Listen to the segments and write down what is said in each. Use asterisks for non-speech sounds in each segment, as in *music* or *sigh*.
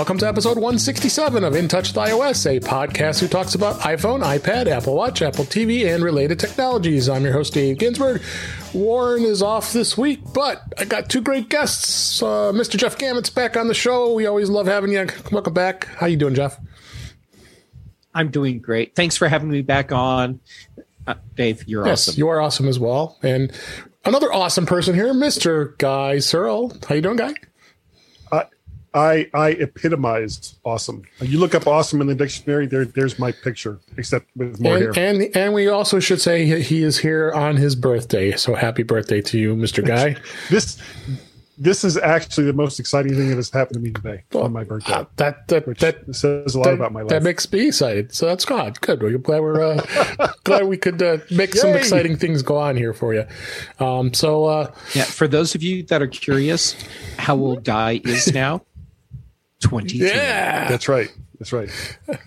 Welcome to episode 167 of In Touch with iOS, a podcast who talks about iPhone, iPad, Apple Watch, Apple TV, and related technologies. I'm your host, Dave Ginsburg. Warren is off this week, but I got two great guests. Uh, Mr. Jeff Gamet's back on the show. We always love having you. Welcome back. How you doing, Jeff? I'm doing great. Thanks for having me back on. Uh, Dave, you're yes, awesome. You are awesome as well. And another awesome person here, Mr. Guy Serle. How you doing, Guy? I I epitomize awesome. You look up awesome in the dictionary. There, there's my picture, except with more and, hair. And and we also should say he is here on his birthday. So happy birthday to you, Mr. Guy. *laughs* this this is actually the most exciting thing that has happened to me today Well, on my birthday. Uh, that that which that says a lot that, about my life. that makes me excited. So that's good. Good. We're glad we're uh, *laughs* glad we could uh, make some exciting things go on here for you. Um, so uh, Yeah, for those of you that are curious, how old Guy is *laughs* now? 22. yeah, That's right. That's right. *laughs*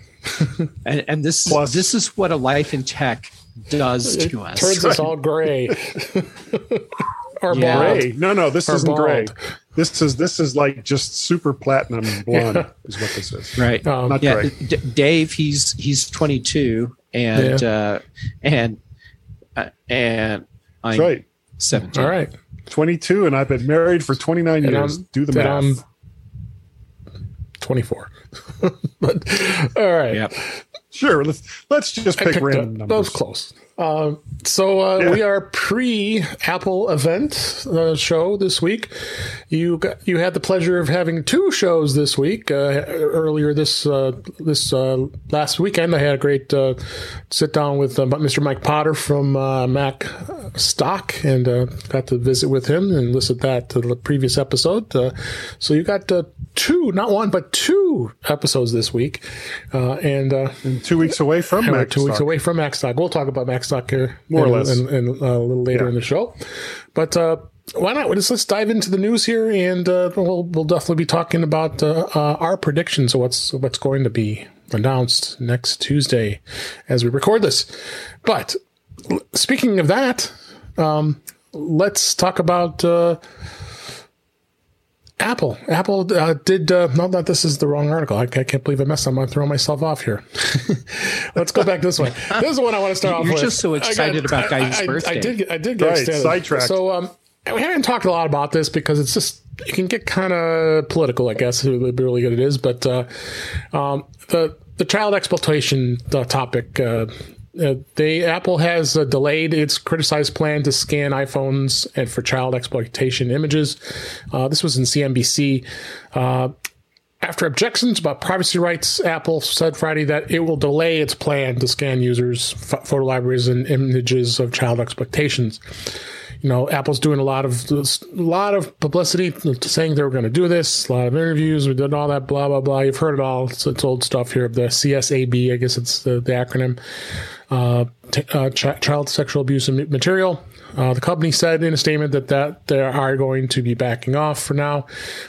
And, and this Plus- this is what a life in tech does it to us. turns us all gray *laughs* or Yeah. Gray. No, no, this Or isn't gray. This is this is like just super platinum blonde is what this is. right. Um, Not yeah, gray. D- Dave, he's he's 22 and uh and uh, and I'm That's right. 17. All right. 22 and I've been married for 29 And years. I'm- Do the math. I'm 24. *laughs* but all right. Yep. Sure, let's let's just I pick random up- numbers. That was close. Um, so uh, Yeah. we are pre Apple event uh, show this week. You got, you had the pleasure of having two shows this week. Uh, earlier this uh, this uh, last weekend, I had a great uh, sit down with uh, Mr. Mike Potter from uh, Mac Stock, and uh, got to visit with him and listen to that to the previous episode. Uh, so you got uh, two, not one, but two episodes this week, uh, and. Uh, And two weeks away from and Mac two weeks away from Macstock. We'll talk about Macstock here More or less. in, in, uh, a little later Yeah. in the show. But uh, why not? Let's, let's dive into the news here, and uh, we'll we'll definitely be talking about uh, uh, our predictions of what's what's going to be announced next Tuesday as we record this. But speaking of that, um, let's talk about. Apple. Apple uh, did. Uh, no, that this is the wrong article. I, I can't believe I messed up. I'm throwing myself off here. *laughs* Let's go back this way. This is the one I want to start off You're with. just so I got- excited about Guy's I, I, birthday. I did. I did get Right, extended. sidetracked. So um, we haven't talked a lot about this because it's just it can get kind of political. I guess is really good it is. But uh, um, the the child exploitation uh, topic. Uh, uh, they Apple has uh, delayed its criticized plan to scan iPhones and for child exploitation images. Uh, this was in CNBC. Uh, after objections about privacy rights, Apple said Friday that it will delay its plan to scan users' ph- photo libraries and images of child exploitations. You know, Apple's doing a lot of a lot of publicity saying they were going to do this. A lot of interviews, we did all that, blah blah blah. You've heard it all. It's, it's old stuff here. The CSAM, I guess it's the, the acronym. Uh, t- uh, ch- child sexual abuse material. Uh, the company said in a statement that, that they are going to be backing off for now,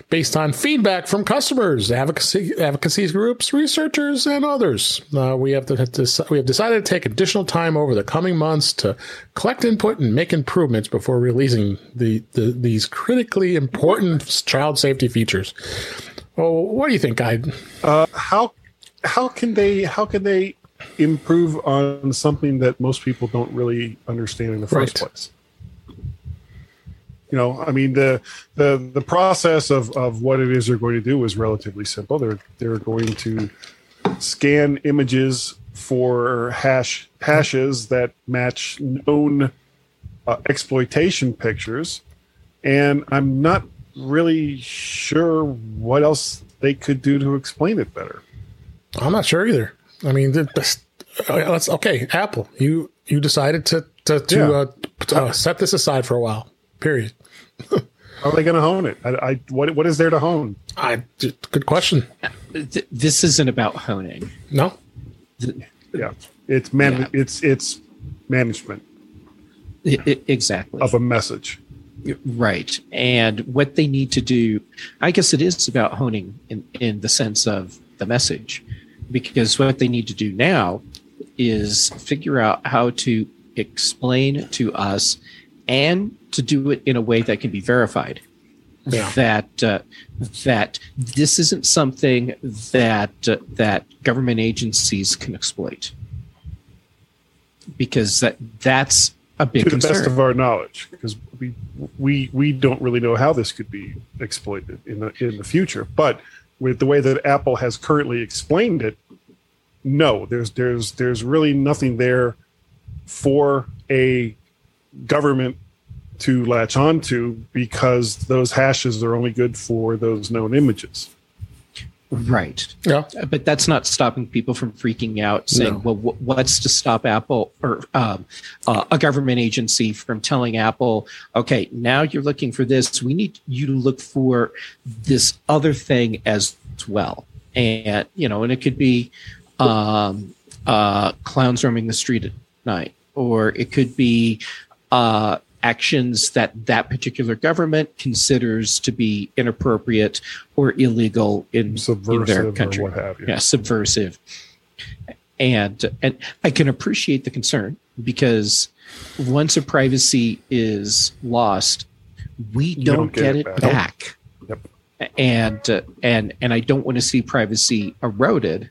based on feedback from customers, advocacy advocacy groups, researchers, and others. Uh, we have to, to we have decided to take additional time over the coming months to collect input and make improvements before releasing the, the these critically important child safety features. Well, what do you think, Guy? Uh, how how can they how can they improve on something that most people don't really understand in the first Right. place? You know, I mean the the the process of of what it is they're going to do is relatively simple. They're they're going to scan images for hash hashes that match known uh, exploitation pictures, and I'm not really sure what else they could do to explain it better. I'm not sure either. I mean, the, the, uh, let's okay. Apple, you you decided to to, to Yeah. uh, t- uh, set this aside for a while. Period. *laughs* How are they going to hone it? I, I what what is there to hone? I good question. This isn't about honing. No, Yeah, it's man, Yeah. it's it's management I- I- exactly. of a message. Right. And what they need to do, I guess it is about honing in, in the sense of the message, because what they need to do now is figure out how to explain to us and to do it in a way that can be verified. Yeah. that uh, that this isn't something that uh, that government agencies can exploit because that that's a big to the concern. best of our knowledge, because we we we don't really know how this could be exploited in the in the future. But with the way that Apple has currently explained it, no, there's there's there's really nothing there for a government to latch onto because those hashes are only good for those known images. Right. Yeah. but that's not stopping people from freaking out saying No. well wh- what's to stop apple or um, uh, a government agency from telling apple okay now you're looking for this we need you to look for this other thing as well and you know and it could be um, uh, clowns roaming the street at night or it could be uh, actions that that particular government considers to be inappropriate or illegal in, in their country what have you. yeah, subversive. And and I can appreciate the concern because once a privacy is lost, we don't, don't get get, it it back. back. Yep. And uh, and and I don't want to see privacy eroded.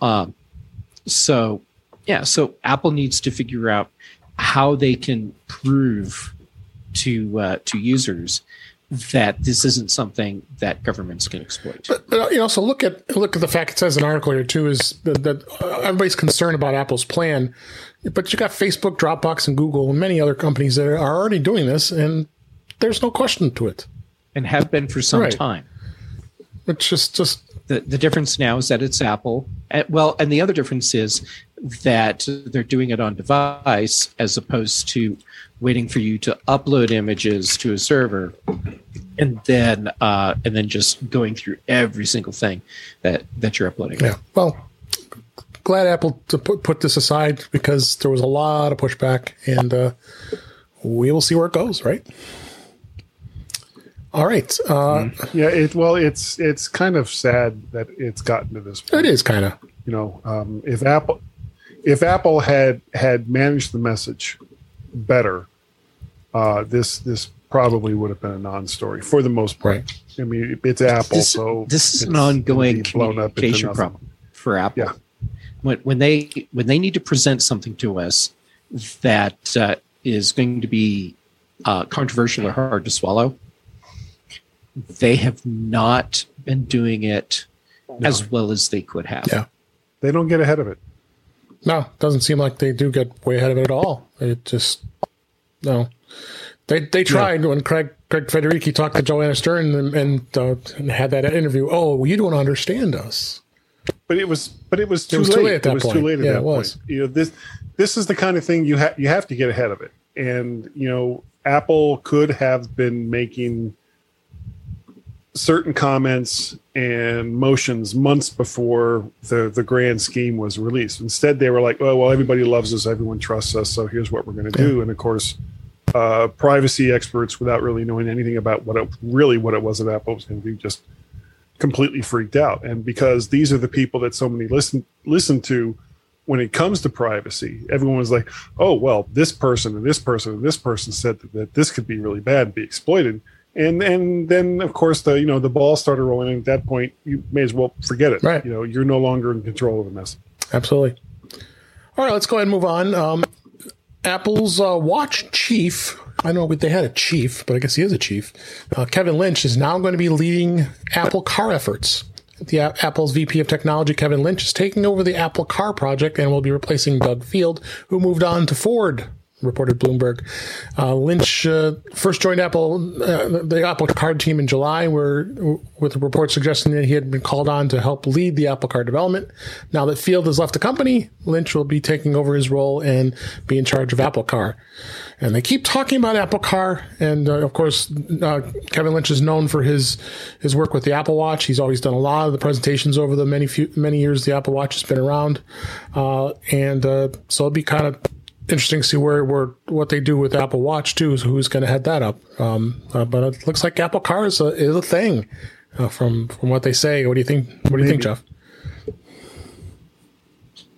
Um, so yeah, so Apple needs to figure out how they can prove to uh, to users that this isn't something that governments can exploit. But, but you know, so look at look at the fact it says an article here too is that, that uh, everybody's concerned about Apple's plan, but you got Facebook, Dropbox, and Google, and many other companies that are already doing this, and there's no question to it. and have been for some Right. time. It's just just The the difference now is that it's Apple. And, well, and the other difference is that they're doing it on device as opposed to waiting for you to upload images to a server and then uh, and then just going through every single thing that that you're uploading. yeah. Well, glad Apple to put put this aside because there was a lot of pushback, and uh, we will see where it goes. Right. All right. Uh, Yeah, it well, it's it's kind of sad that it's gotten to this point. It is kind of. You know, um, if Apple if Apple had had managed the message better, uh, this this probably would have been a non-story for the most part. Right. I mean, it's Apple, This, so this is an ongoing blown up into communication problem for Apple. Yeah. When, when they when they need to present something to us that uh, is going to be uh, controversial or hard to swallow, they have not been doing it as well as they could have. Yeah. They don't get ahead of it. No, doesn't seem like they do get way ahead of it at all. It just no. They they tried when Craig Craig Federighi talked to Joanna Stern and, and, uh, and had that interview. Oh, you don't understand us. But it was, but it was too, was late. too late at that it was point. too late at Yeah, that it was. point. You know this, this is the kind of thing you have you have to get ahead of it. And you know, Apple could have been making certain comments and motions months before the the grand scheme was released. Instead, they were like, "Oh, well, everybody loves us, everyone trusts us, so here's what we're going to do." And of course, uh, privacy experts, without really knowing anything about what it, really what it was that Apple was going to do, just completely freaked out. And because these are the people that so many listen listen to when it comes to privacy, everyone was like, "Oh, well, this person and this person and this person said that, that this could be really bad and be exploited." And and then of course the you know the ball started rolling. And at that point, you may as well forget it. Right. You know, you're no longer in control of the mess Absolutely. All right, let's go ahead and move on. Um, Apple's uh, watch chief. I know they had a chief, but I guess he is a chief. Uh, Kevin Lynch is now going to be leading Apple Car efforts. The Apple's VP of Technology, Kevin Lynch, is taking over the Apple Car project and will be replacing Doug Field, who moved on to Ford. Reported Bloomberg. Uh, Lynch uh, first joined Apple, uh, the Apple Car team in July, where with a report suggesting that he had been called on to help lead the Apple Car development. Now that Field has left the company, Lynch will be taking over his role and be in charge of Apple Car. And they keep talking about Apple Car, and uh, of course, uh, Kevin Lynch is known for his his work with the Apple Watch. He's always done a lot of the presentations over the many few, many years the Apple Watch has been around, uh, and so it'll be kind of interesting to see where, where what they do with Apple Watch too. So who's going to head that up? Um, uh, but it looks like Apple Car is a, is a thing uh, from from what they say. What do you think? What do you think, Jeff?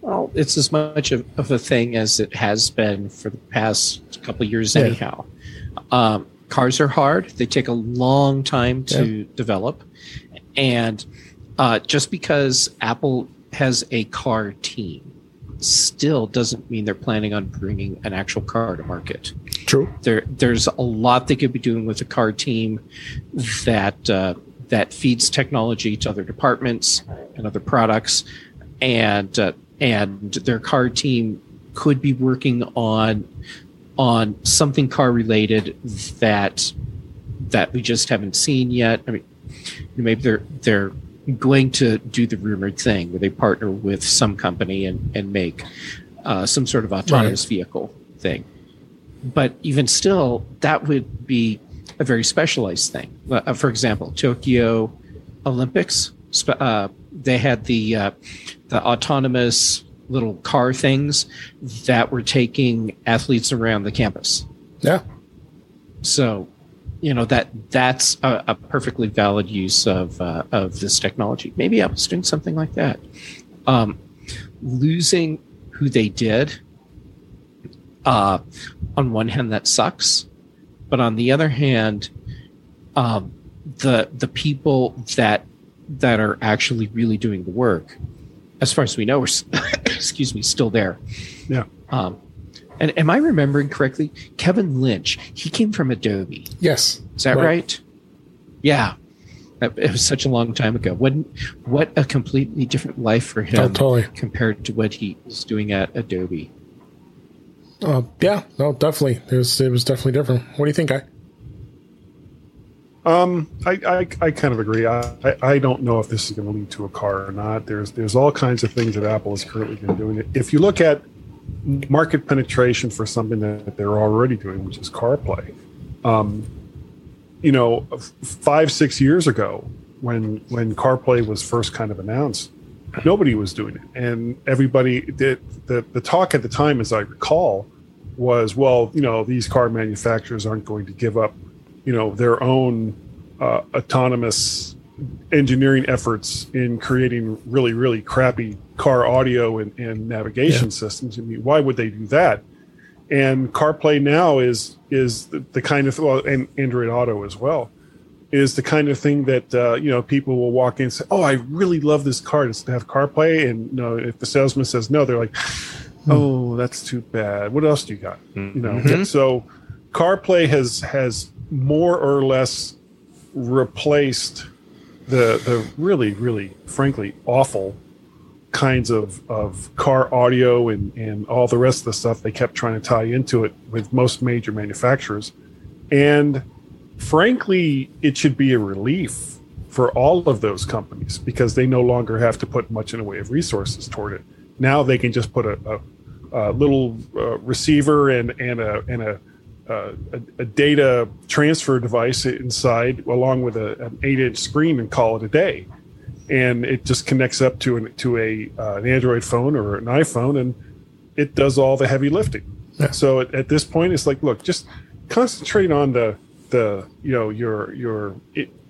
Well, it's as much of, of a thing as it has been for the past couple of years, Yeah. anyhow. Um, cars are hard. They take a long time to yeah. develop, and uh, just because Apple has a car team still doesn't mean they're planning on bringing an actual car to market. True. There, there's a lot they could be doing with the car team that uh, that feeds technology to other departments and other products, and uh, and their car team could be working on on something car related that that we just haven't seen yet. I mean, maybe they're they're going to do the rumored thing where they partner with some company and and make uh, some sort of autonomous right. vehicle thing. But even still, that would be a very specialized thing. Uh, for example, Tokyo Olympics, uh, they had the uh, the autonomous little car things that were taking athletes around the campus. Yeah. So, you know that that's a, a perfectly valid use of uh, of this technology. Maybe Apple's doing something like that. Um, losing who they did, uh, on one hand, that sucks, but on the other hand, um, the the people that that are actually really doing the work as far as we know, are *coughs* excuse me, still there. Yeah. Um, and am I remembering correctly? Kevin Lynch, he came from Adobe. Yes. Is that right? right? Yeah. It was such a long time ago. What what a completely different life for him oh, totally. compared to what he was doing at Adobe. Uh, yeah, no, definitely. It was it was definitely different. What do you think, guy? Um, I, I, I, kind of agree. I, I don't know if this is going to lead to a car or not. There's there's all kinds of things that Apple is currently been doing. If you look at market penetration for something that they're already doing, which is CarPlay, um, you know, five six years ago when when CarPlay was first kind of announced, nobody was doing it, and everybody did. The the talk at the time, as I recall, was well, you know, these car manufacturers aren't going to give up you know their own uh, autonomous engineering efforts in creating really really crappy car audio and, and navigation yeah. systems. I mean, why would they do that? And CarPlay now is is the, the kind of well, and Android Auto as well is the kind of thing that uh, you know people will walk in and say, "Oh, I really love this car. Does it have CarPlay?" And you know, if the salesman says no, they're like, hmm. "Oh, that's too bad. What else do you got?" Mm-hmm. You know. Mm-hmm. So, CarPlay has has more or less replaced the the really really frankly awful kinds of, of car audio and, and all the rest of the stuff they kept trying to tie into it with most major manufacturers. And frankly, it should be a relief for all of those companies because they no longer have to put much in the way of resources toward it. Now they can just put a, a, a little uh, receiver and, and a, and a uh, a, a, data transfer device inside, along with a, an eight-inch screen, and call it a day. And it just connects up to an to a uh, an Android phone or an iPhone, and it does all the heavy lifting. Yeah. So at, at, this point, it's like, look, just concentrate on the the you know your your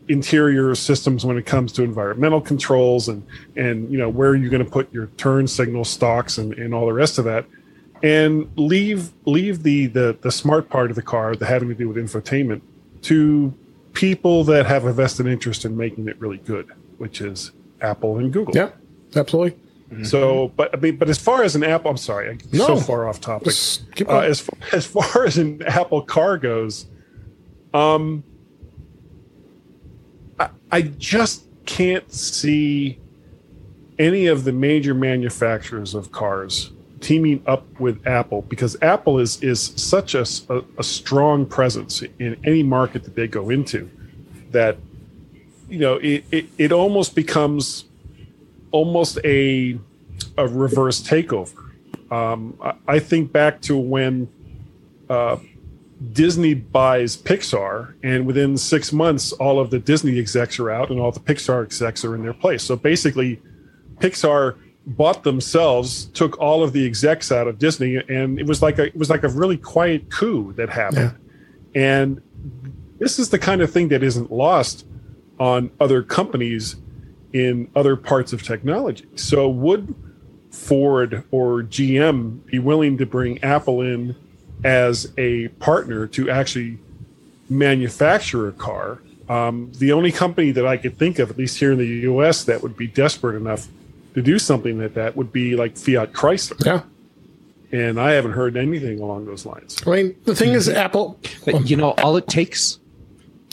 interior systems when it comes to environmental controls and and you know where are you're going to put your turn signal stocks and, and all the rest of that and leave leave the, the the smart part of the car, the having to do with infotainment, to people that have a vested interest in making it really good, which is Apple and Google. Yeah, absolutely. Mm-hmm. So, but I mean, but as far as an Apple, I'm sorry, I'm no. so far off topic. Uh, as far, as far as an Apple car goes, um, I, I just can't see any of the major manufacturers of cars teaming up with Apple because Apple is is such a, a, strong presence in any market that they go into that you know it, it, it almost becomes almost a a reverse takeover. Um, I, I, think back to when uh, Disney buys Pixar, and within six months, all of the Disney execs are out, and all the Pixar execs are in their place. So basically, Pixar bought themselves, took all of the execs out of Disney, and it was like a it was like a really quiet coup that happened. Yeah. And this is the kind of thing that isn't lost on other companies in other parts of technology. So would Ford or GM be willing to bring Apple in as a partner to actually manufacture a car. Um, the only company that I could think of, at least here in the U.S., that would be desperate enough to do something like that would be like Fiat Chrysler. Yeah. And I haven't heard anything along those lines. I mean, the thing is, Apple. But you know, all it takes,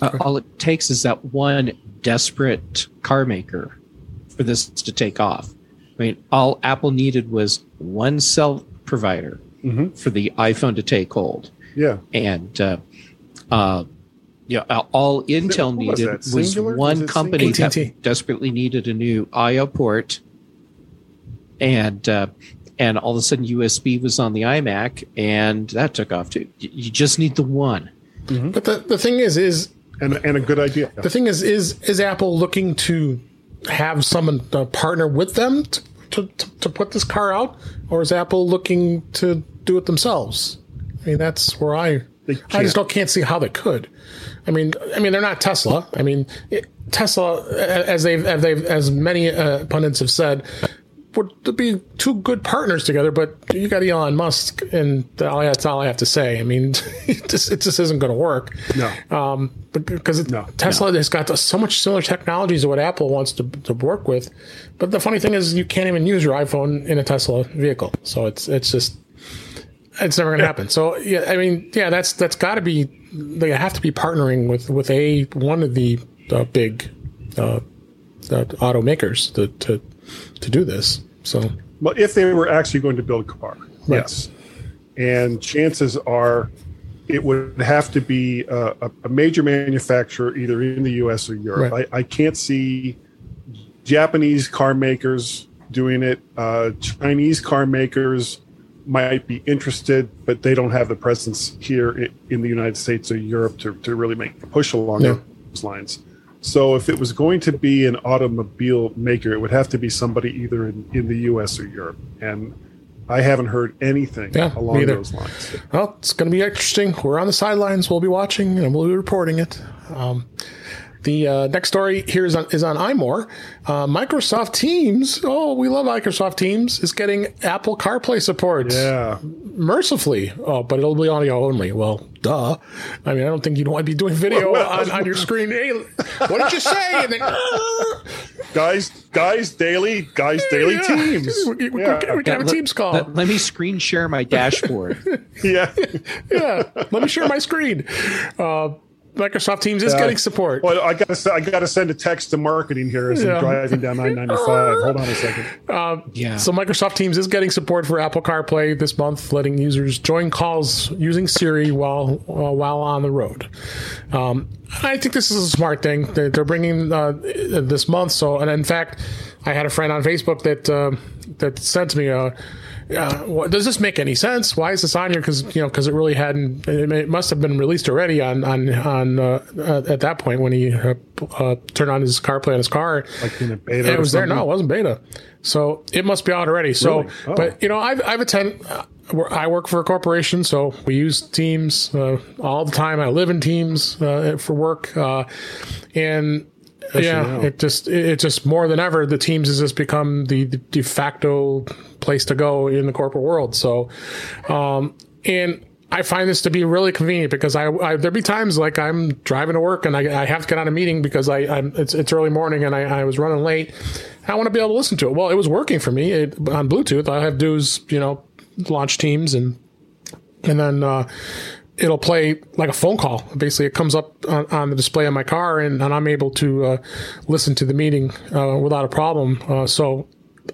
uh, all it takes is that one desperate car maker for this to take off. I mean, all Apple needed was one cell provider Mhm. for the iPhone to take hold, Yeah. and uh, uh, yeah, all Intel what was needed that, was one Was company Cingular? that AT&T. desperately needed a new I/O port, and uh, and all of a sudden USB was on the iMac, and that took off too. You you just need the one. But the, the thing is, is And, and a good idea. the thing is, is is Apple looking to have someone uh, partner with them to, to, to, to put this car out, or is Apple looking to do it themselves? I mean, that's where I I just can't. don't can't see how they could. I mean, I mean, they're not Tesla. I mean, it, Tesla, as they've as they've as many uh, pundits have said, would be two good partners together. But you got Elon Musk, and that's all I have to say. I mean, *laughs* it just, it just isn't going to work. No. Um, because No. Tesla has got so much similar technologies to what Apple wants to, to work with. But the funny thing is, you can't even use your iPhone in a Tesla vehicle. So it's it's just it's never going to happen. So yeah, I mean, yeah, that's that's got to be they have to be partnering with with a one of the uh, big uh, uh, automakers to to to do this. So Well, if they were actually going to build a car, yes. And chances are it would have to be a, a, major manufacturer either in the US or Europe. Right. I, I can't see Japanese car makers doing it. Uh, Chinese car makers might be interested, but they don't have the presence here i- in the United States or Europe to, to really make a push along Yeah. those lines. So if it was going to be an automobile maker, it would have to be somebody either in, in the US or Europe. And I haven't heard anything Yeah, along neither. those lines. Well, it's going to be interesting. We're on the sidelines. We'll be watching and we'll be reporting it. Um, the uh, next story here is on, is on iMore. Uh, Microsoft Teams. Oh, we love Microsoft Teams. Is getting Apple CarPlay support Yeah. mercifully. Oh, but it'll be audio only. Well, duh. I mean, I don't think you'd want to be doing video on, on your screen. Hey, what did you say? And then, *laughs* Guys, guys, daily, guys, daily Yeah. teams. We, we- Yeah. we can have a Let- Teams call. Let, let me screen share my dashboard. *laughs* Yeah. *laughs* yeah, let me share my screen. Uh, Microsoft Teams is getting support. Well, I gotta, I gotta send a text to marketing here as Yeah. I'm driving down 995. Hold on a second. Yeah. So Microsoft Teams is getting support for Apple CarPlay this month, letting users join calls using Siri while uh, while on the road. Um, I think this is a smart thing. They're, they're bringing uh, this month. So, and in fact, I had a friend on Facebook that uh, that said to me. Uh, uh, what, does this make any sense? Why is this on here? Because you know, because it really hadn't. It, it must have been released already on on on uh, at that point when he uh, uh, turned on his CarPlay on his car. Like in a beta It was there. No, it wasn't beta. So it must be out already. So, Really? Oh. but you know, I've I've attended. Uh, I work for a corporation, so we use Teams uh, all the time. I live in Teams uh, for work, uh, and yeah, it just it, just more than ever the Teams has just become the, the de facto place to go in the corporate world. So, um, and I find this to be really convenient because I, I there'd be times like I'm driving to work and I, I have to get on a meeting because I I'm, it's it's early morning and I, I was running late. I want to be able to listen to it. Well, it was working for me it, on Bluetooth. I have to do is you know launch Teams and and then uh, it'll play like a phone call. Basically, it comes up on, on the display on my car, and, and I'm able to uh, listen to the meeting uh, without a problem. Uh, so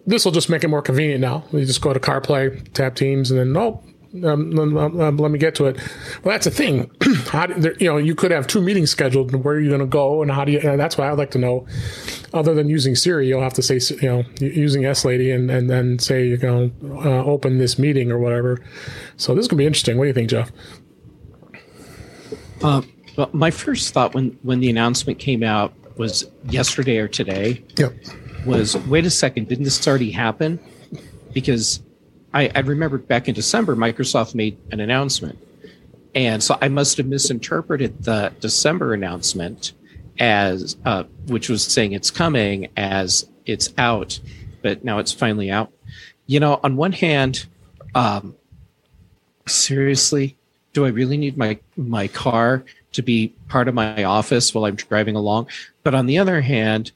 this will just make it more convenient now. You just go to CarPlay, tap Teams, and then nope. Um, um, um, let me get to it. Well, that's a thing. *clears throat* how do, there, you know, you could have two meetings scheduled. and Where are you going to go, and how do you? And that's why I'd like to know. Other than using Siri, you'll have to say, you know, using S Lady, and and then say you're going to uh, open this meeting or whatever. So this is going to be interesting. What do you think, Jeff? Uh, well, my first thought when when the announcement came out was yesterday or today Yep. was wait a second, didn't this already happen? Because I, I remember back in December, Microsoft made an announcement. And so I must have misinterpreted the December announcement as, uh, which was saying it's coming as it's out, but now it's finally out. You know, on one hand, um, seriously, do I really need my my car to be part of my office while I'm driving along? But on the other hand,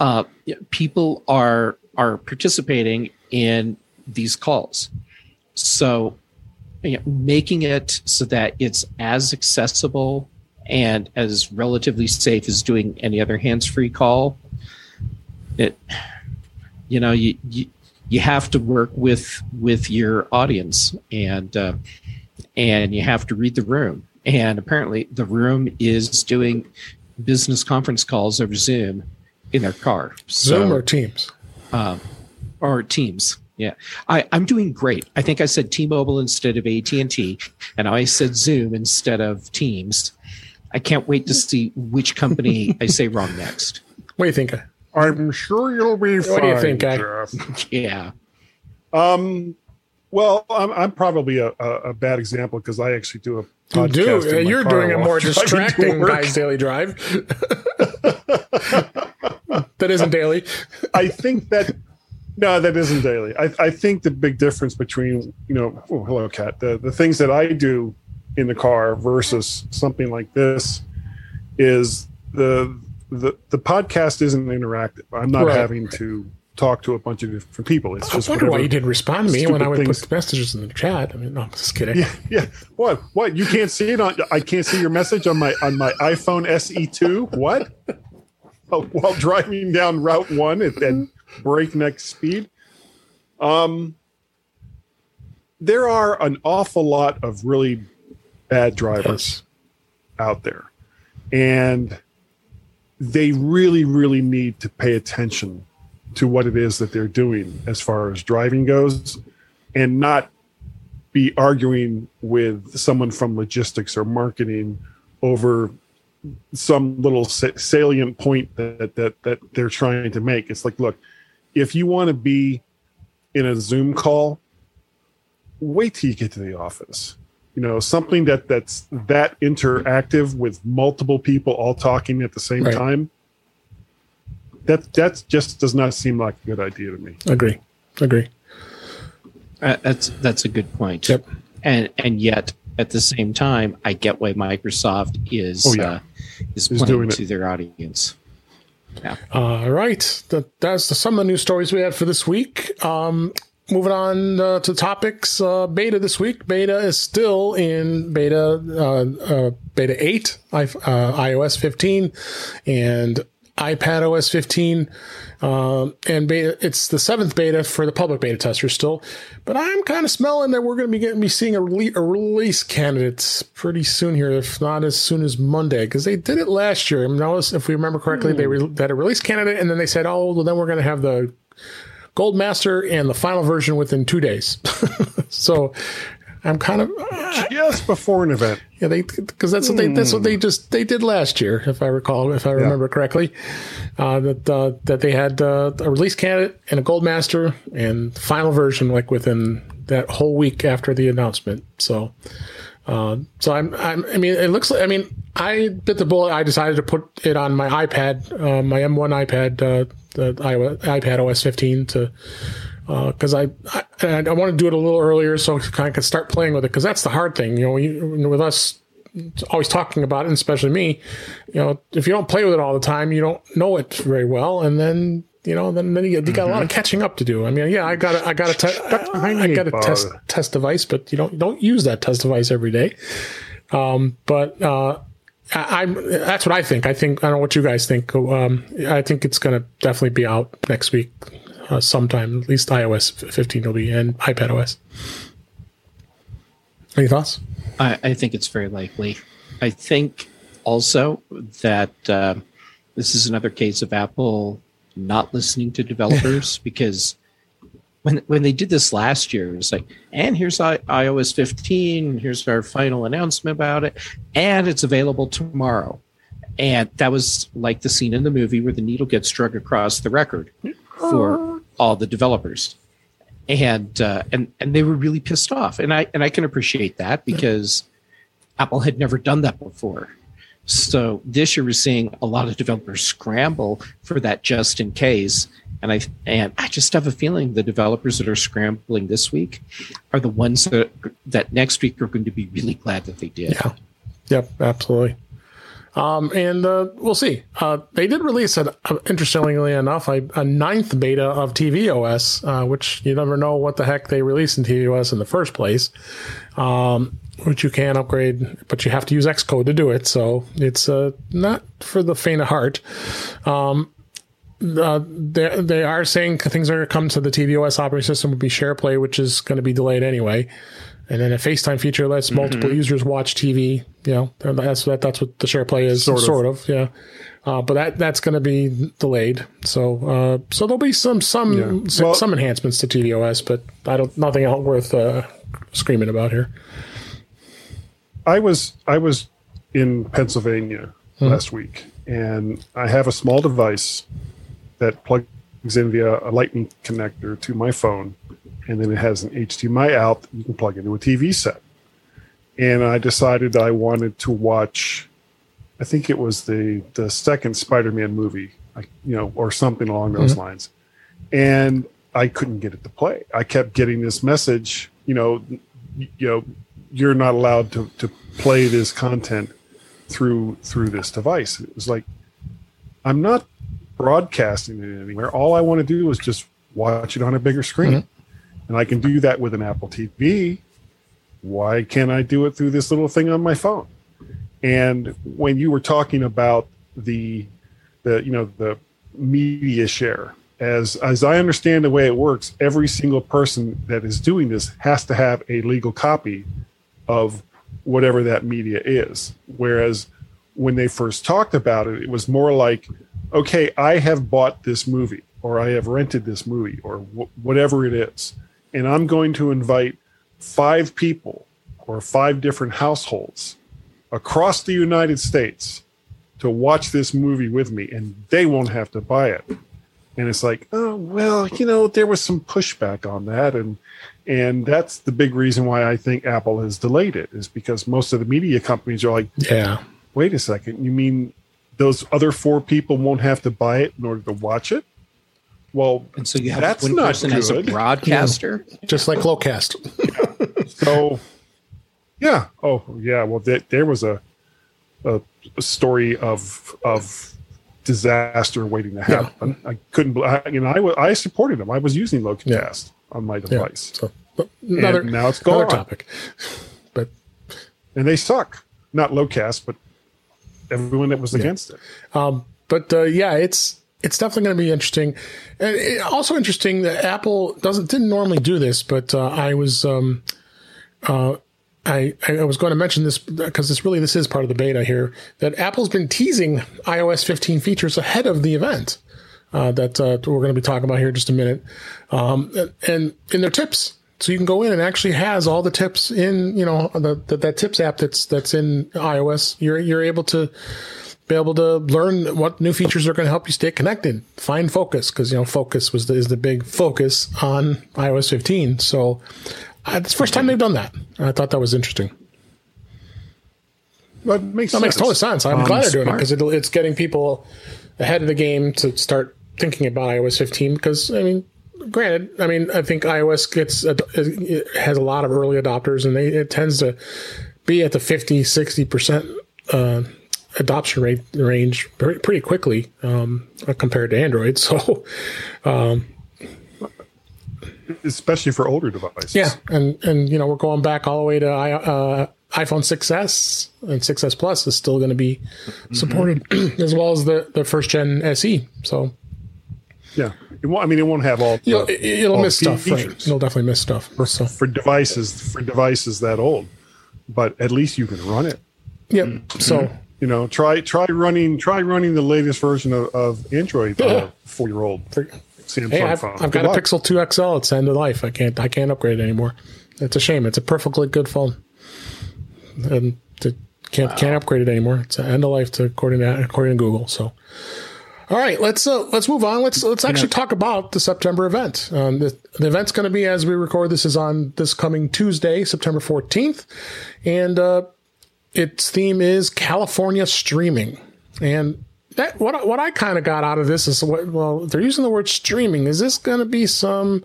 uh, people are are participating in these calls, so you know, making it so that it's as accessible and as relatively safe as doing any other hands-free call. It, you know, you you, you have to work with with your audience and. Uh, and you have to read the room. And apparently, the room is doing business conference calls over Zoom in their car. So, Zoom or Teams? Uh, or Teams. Yeah, I, I'm doing great. I think I said T-Mobile instead of AT and T, and I said Zoom instead of Teams. I can't wait to see which company *laughs* I say wrong next. What do you think? I'm sure you'll be fine. What do you think, Jeff? *laughs* yeah. Um, well, I'm, I'm probably a, a, bad example because I actually do a you do. Uh, you're doing a more *laughs* distracting guy's daily drive. *laughs* that isn't daily. I think that no, that isn't daily. I, I think the big difference between you know, oh, hello, cat. The the things that I do in the car versus something like this is the the the podcast isn't interactive. I'm not right. having to talk to a bunch of different people. It's just I wonder why you didn't respond to me when I would things. put messages in the chat. I mean, no, I'm just kidding. Yeah, yeah. What? What? You can't see it on? I can't see your message on my on my iPhone SE2. What? Oh, while driving down Route One at, at breakneck speed. Um, there are an awful lot of really bad drivers yes. out there, and they really, really need to pay attention to what it is that they're doing as far as driving goes and not be arguing with someone from logistics or marketing over some little salient point that that that they're trying to make it's like look if you want to be in a zoom call wait till you get to the office you know something that that's that interactive with multiple people all talking at the same right. time that that just does not seem like a good idea to me. Agree, agree. Uh, that's that's a good point. Yep. And and yet at the same time, I get why Microsoft is oh, yeah. uh, is playing to their audience. Yeah. All right. That, that's the, some of the news stories we had for this week. Um, moving on uh, to topics. Uh, beta this week. Beta is still in beta uh, uh beta eight, uh, iOS 15, and iPad OS 15, um, and beta, it's the seventh beta for the public beta testers still. But I'm kind of smelling that we're going to be getting be seeing a, rele- a release candidate pretty soon here, if not as soon as Monday, because they did it last year. I notice if we remember correctly, mm. they re- had a release candidate, and then they said, "Oh, well, then we're going to have the Gold Master and the final version within two days." *laughs* so I'm kind of just before an event. Yeah, they because that's what they that's what they just they did last year, if I recall, if I remember yeah. correctly. Uh, that uh, that they had uh, a release candidate and a gold master and final version like within that whole week after the announcement. So, uh, so I'm, I'm I mean, it looks like I mean I bit the bullet. I decided to put it on my iPad, uh, my M1 iPad, uh, the iPad OS 15 to because uh, I, I, I want to do it a little earlier so I can start playing with it because that's the hard thing. You know, you, with us always talking about it, and especially me, you know, if you don't play with it all the time, you don't know it very well, and then you know, then, then you, you got mm-hmm. a lot of mm-hmm. catching up to do. I mean, yeah, I got a, I got a, te- I, I got a test test device, but you don't don't use that test device every day. Um, but uh, I, am that's what I think. I think I don't know what you guys think. Um, I think it's going to definitely be out next week uh, sometime. At least iOS 15 will be and iPad OS. Any thoughts? I, I think it's very likely. I think also that uh, this is another case of Apple not listening to developers *laughs* because when when they did this last year, it was like, and here's I- iOS 15, here's our final announcement about it, and it's available tomorrow. And that was like the scene in the movie where the needle gets struck across the record for all the developers, and uh, and and they were really pissed off, and I and I can appreciate that because Apple had never done that before. So this year we're seeing a lot of developers scramble for that just in case. And I and I just have a feeling the developers that are scrambling this week are the ones that that next week are going to be really glad that they did. Yeah. Yep. Absolutely. Um, and uh, we'll see. Uh, they did release, an, uh, interestingly enough, a, a, ninth beta of tvOS, uh, which you never know what the heck they released in tvOS in the first place. Um, which you can upgrade, but you have to use Xcode to do it. So it's uh, not for the faint of heart. Um, uh, they, they are saying things are going to come to the tvOS operating system would be SharePlay, which is going to be delayed anyway. And then a FaceTime feature lets mm-hmm. multiple users watch TV. You know, that's that, that's what the SharePlay is, sort of, sort of yeah. Uh, but that that's going to be delayed. So uh, so there'll be some some yeah. some, well, some, enhancements to tvOS, but I don't nothing else worth uh, screaming about here. I was I was in Pennsylvania mm-hmm. last week, and I have a small device that plugs in via a Lightning connector to my phone, and then it has an HDMI out that you can plug into a TV set. And I decided I wanted to watch, I think it was the the second Spider-Man movie, you know, or something along those mm-hmm. lines, and I couldn't get it to play. I kept getting this message, you know, you know, you're not allowed to, to play this content through through this device. It was like I'm not broadcasting it anywhere. All I want to do is just watch it on a bigger screen. Mm-hmm. And I can do that with an Apple TV. Why can't I do it through this little thing on my phone? And when you were talking about the the you know the media share as as I understand the way it works, every single person that is doing this has to have a legal copy of whatever that media is. Whereas when they first talked about it, it was more like, okay, I have bought this movie or I have rented this movie or whatever it is. And I'm going to invite five people or five different households across the United States to watch this movie with me and they won't have to buy it. And it's like, oh, well, you know, there was some pushback on that. And and that's the big reason why I think Apple has delayed it is because most of the media companies are like, yeah, wait a second, you mean those other four people won't have to buy it in order to watch it? Well, and so you have that's one person good. as a broadcaster, yeah. just like Locast. yeah. *laughs* So, yeah. Oh, yeah. Well, th- there was a, a, a story of of disaster waiting to happen. Yeah. I couldn't. I, you know, I, I supported them. I was using Locast on my device. Yeah, so another, and now it's gone. topic. But and they suck. Not Locast, but everyone that was yeah. against it. Um, but uh, yeah, it's it's definitely going to be interesting. And it, also interesting that Apple doesn't didn't normally do this, but uh, I was um, uh, I I was going to mention this because this really this is part of the beta here that Apple's been teasing iOS 15 features ahead of the event uh, that uh, we're going to be talking about here in just a minute. Um, and in their tips, so you can go in and actually has all the tips in you know the, the, that tips app that's that's in iOS. You're you're able to be able to learn what new features are going to help you stay connected, find focus because you know focus was the, is the big focus on iOS 15. So uh, it's the first time they've done that. I thought that was interesting. Well, makes that sense. makes total sense. I'm um, glad they're doing smart. it because it's getting people ahead of the game to start thinking about iOS 15 because I mean, granted, I mean, I think iOS gets has a lot of early adopters and they, it tends to be at the 50, 60 percent uh, adoption rate range pretty, pretty quickly um, compared to Android. *laughs* So, um, especially for older devices. Yeah, and and you know we're going back all the way to uh, iPhone 6s and 6s Plus is still going to be mm-hmm. supported mm-hmm. *clears throat* as well as the the first gen SE. So yeah, it won't, I mean, it won't have all. You'll, it'll all miss stuff. Right. It'll definitely miss stuff for, so. for devices for devices that old, but at least you can run it. Yep. Mm-hmm. So you know, try try running try running the latest version of, of Android uh, four year old Samsung hey, I've, phone. I've got luck. a Pixel 2 XL. It's end of life. I can't I can't upgrade it anymore. It's a shame. It's a perfectly good phone, and to, can't wow. can't upgrade it anymore. It's end of life to according to according to Google. So. All right, let's uh, let's move on. Let's let's actually talk about the September event. Um, the, the, event's going to be as we record. This is on this coming Tuesday, September fourteenth, and uh, its theme is California streaming, and that what what I kind of got out of this is what well they're using the word streaming. Is this going to be some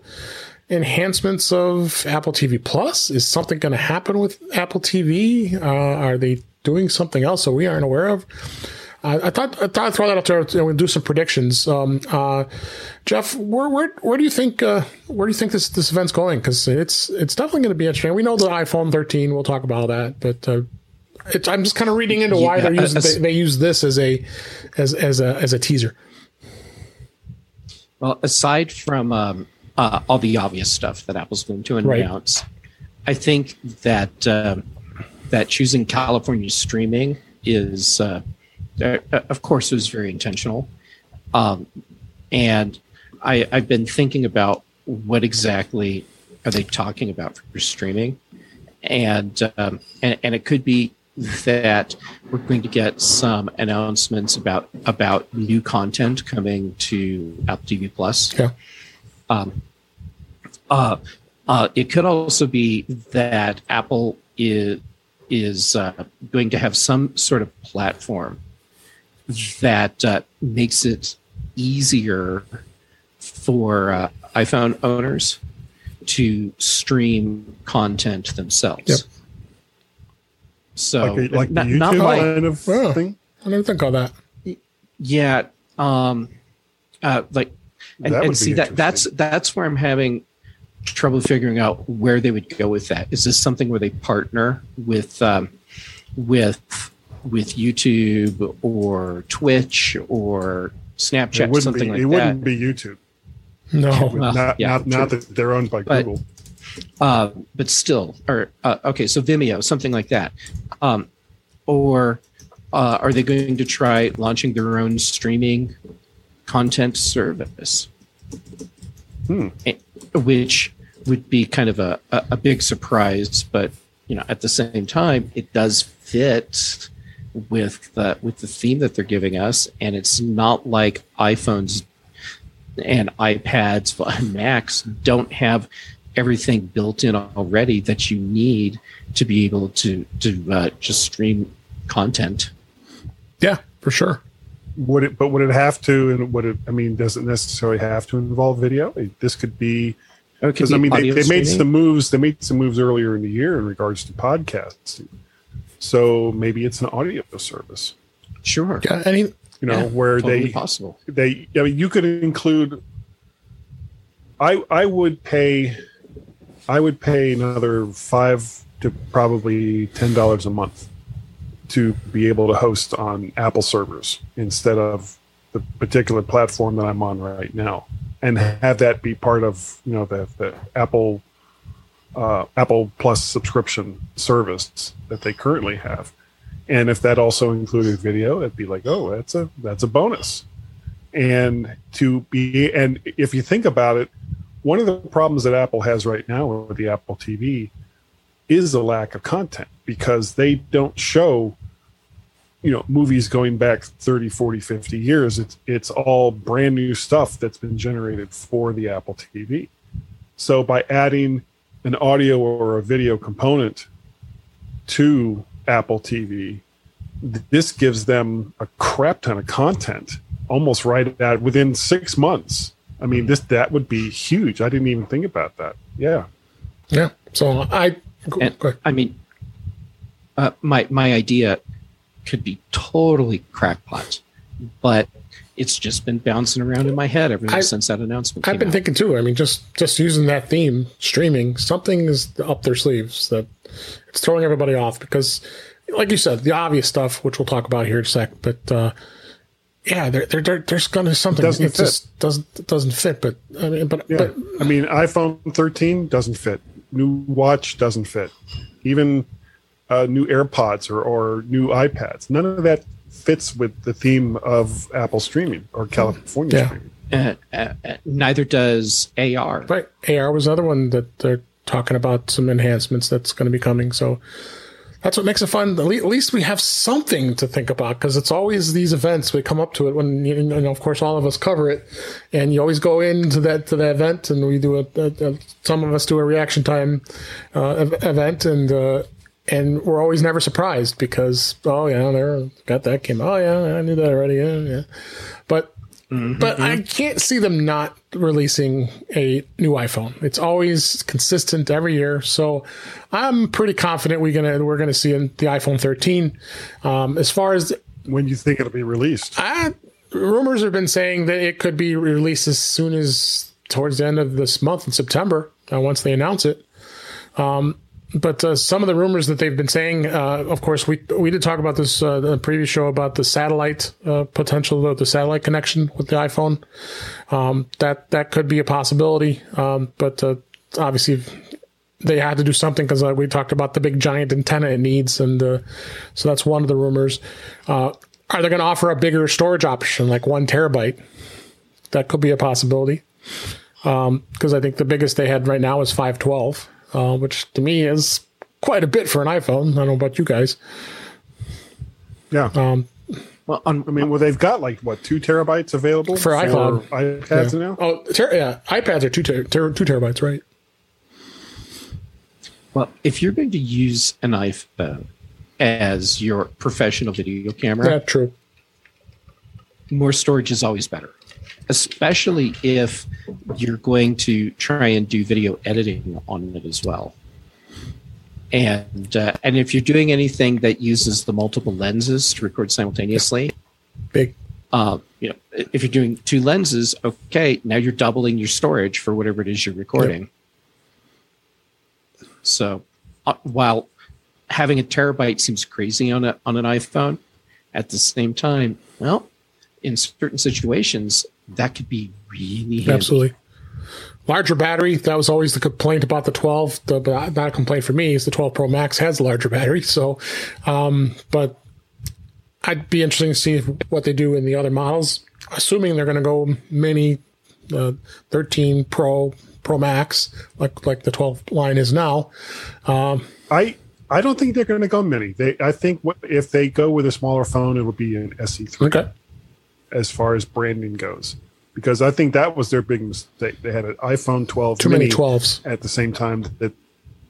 enhancements of Apple TV Plus? Is something going to happen with Apple TV? Uh, are they doing something else that we aren't aware of? I, thought I thought I'd throw that out there and we do some predictions. Um, uh, Jeff, where where where do you think uh, where do you think this this event's going? Because it's it's definitely going to be interesting. We know the iPhone 13. We'll talk about that, but uh, I'm just kind of reading into why yeah, they're using they, they, use this as a as as a as a teaser. Well, aside from um, uh, all the obvious stuff that Apple's going to announce, right. I think that um, that choosing California streaming is, uh, uh, of course, was very intentional, um, and I, I've been thinking about what exactly are they talking about for streaming, and um, and, and it could be that we're going to get some announcements about about new content coming to Apple TV Plus. Yeah. Um, uh, uh, it could also be that Apple is is uh, going to have some sort of platform that uh, makes it easier for uh, iPhone owners to stream content themselves. Yep. So like, like not, YouTube not like, kind of oh, thing. I didn't think of that. Yeah, um, uh, like and, and see that that's that's where I'm having trouble figuring out where they would go with that. Is this something where they partner with um, with with YouTube or Twitch or Snapchat, or something be, like it that? It wouldn't be YouTube. No, well, not, yeah, not, not, that they're owned by but, Google. Uh, but still, or uh, okay, so Vimeo, something like that, um, or uh, are they going to try launching their own streaming content service? Hmm. Which would be kind of a, a, a big surprise, but you know, at the same time, it does fit with the with the theme that they're giving us, and it's not like iPhones and iPads *laughs* and Macs don't have everything built in already that you need to be able to to uh, just stream content. Yeah, for sure. Would it? But would it have to? And would it? I mean, does it necessarily have to involve video? This could be because I mean, they, they made some moves. They made some moves earlier in the year in regards to podcasts. So maybe it's an audio service. Sure. Yeah, any you know yeah, where totally they possible. They I mean, you could include. I I would pay I would pay another five to probably ten dollars a month to be able to host on Apple servers instead of the particular platform that I'm on right now, and have that be part of you know the, the Apple uh, Apple Plus subscription service that they currently have. And if that also included video, it'd be like, oh, that's a that's a bonus. And to be and if you think about it, one of the problems that Apple has right now with the Apple TV is the lack of content because they don't show you know movies going back 30 40 50 years. It's it's all brand new stuff that's been generated for the Apple TV so by adding an audio or a video component to Apple TV this gives them a crap ton of content almost right at within 6 months I mean, this that would be huge. I didn't even think about that. Yeah. Yeah. So I. And, I mean, uh, my my idea could be totally crackpot, but it's just been bouncing around in my head ever I, since that announcement. I've been out. thinking too. I mean, just just using that theme, streaming, something is up their sleeves that it's throwing everybody off because, like you said, the obvious stuff, which we'll talk about here in a sec, but. uh yeah, there, there, there, there's going to be something. It doesn't it fit. just doesn't doesn't fit. But I mean, but, yeah. but I mean, iPhone 13 doesn't fit. New watch doesn't fit. Even uh, new AirPods or, or new iPads. None of that fits with the theme of Apple streaming or California yeah. streaming. Uh, uh, uh neither does AR. Right, AR was another one that they're talking about some enhancements that's going to be coming. So that's what makes it fun. At least we have something to think about because it's always these events. We come up to it when you know, of course, all of us cover it, and you always go into that to that event, and we do a, a, a some of us do a reaction time uh, event, and uh, and we're always never surprised because oh yeah, they got that came. Oh yeah, I knew that already. Yeah, yeah. But Mm-hmm. But I can't see them not releasing a new iPhone. It's always consistent every year, so I'm pretty confident we're gonna we're gonna see the iPhone 13. Um, as far as when you think it'll be released, I, rumors have been saying that it could be released as soon as towards the end of this month in September. Uh, once they announce it. Um, but uh, some of the rumors that they've been saying, uh, of course, we we did talk about this uh, the previous show about the satellite uh, potential, the, the satellite connection with the iPhone. Um, that that could be a possibility, um, but uh, obviously they had to do something because uh, we talked about the big giant antenna it needs, and so that's one of the rumors. are they going to offer a bigger storage option, like one terabyte? That could be a possibility, because um, I think the biggest they had right now is five twelve uh, which to me is quite a bit for an iPhone. I don't know about you guys. Yeah. Um, well, on, I mean, well, they've got like what two terabytes available for, for iPhone iPads yeah. now. Oh, ter- yeah, iPads are two ter- ter- two terabytes, right? Well, if you're going to use an iPhone as your professional video camera, yeah, true. More storage is always better especially if you're going to try and do video editing on it as well. And uh, and if you're doing anything that uses the multiple lenses to record simultaneously, big. Uh, you know, if you're doing two lenses, okay, now you're doubling your storage for whatever it is you're recording. Yep. So, uh, while having a terabyte seems crazy on a on an iPhone, at the same time, well, in certain situations, that could be really handy. absolutely larger battery. That was always the complaint about the 12. The not a complaint for me is the 12 Pro Max has a larger battery. So, um, but I'd be interested to see what they do in the other models. Assuming they're going to go mini, uh, 13 Pro Pro Max like like the 12 line is now. Um, I I don't think they're going to go mini. They I think what, if they go with a smaller phone, it'll be an SE3. Okay as far as branding goes because I think that was their big mistake. They had an iPhone 12 too many 12s at the same time that